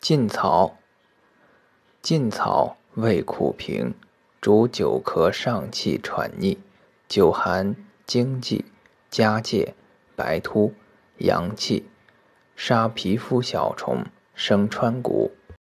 劲草，劲草味苦平，主久咳上气喘逆，久寒经悸，加介，白秃，阳气，杀皮肤小虫，生川谷。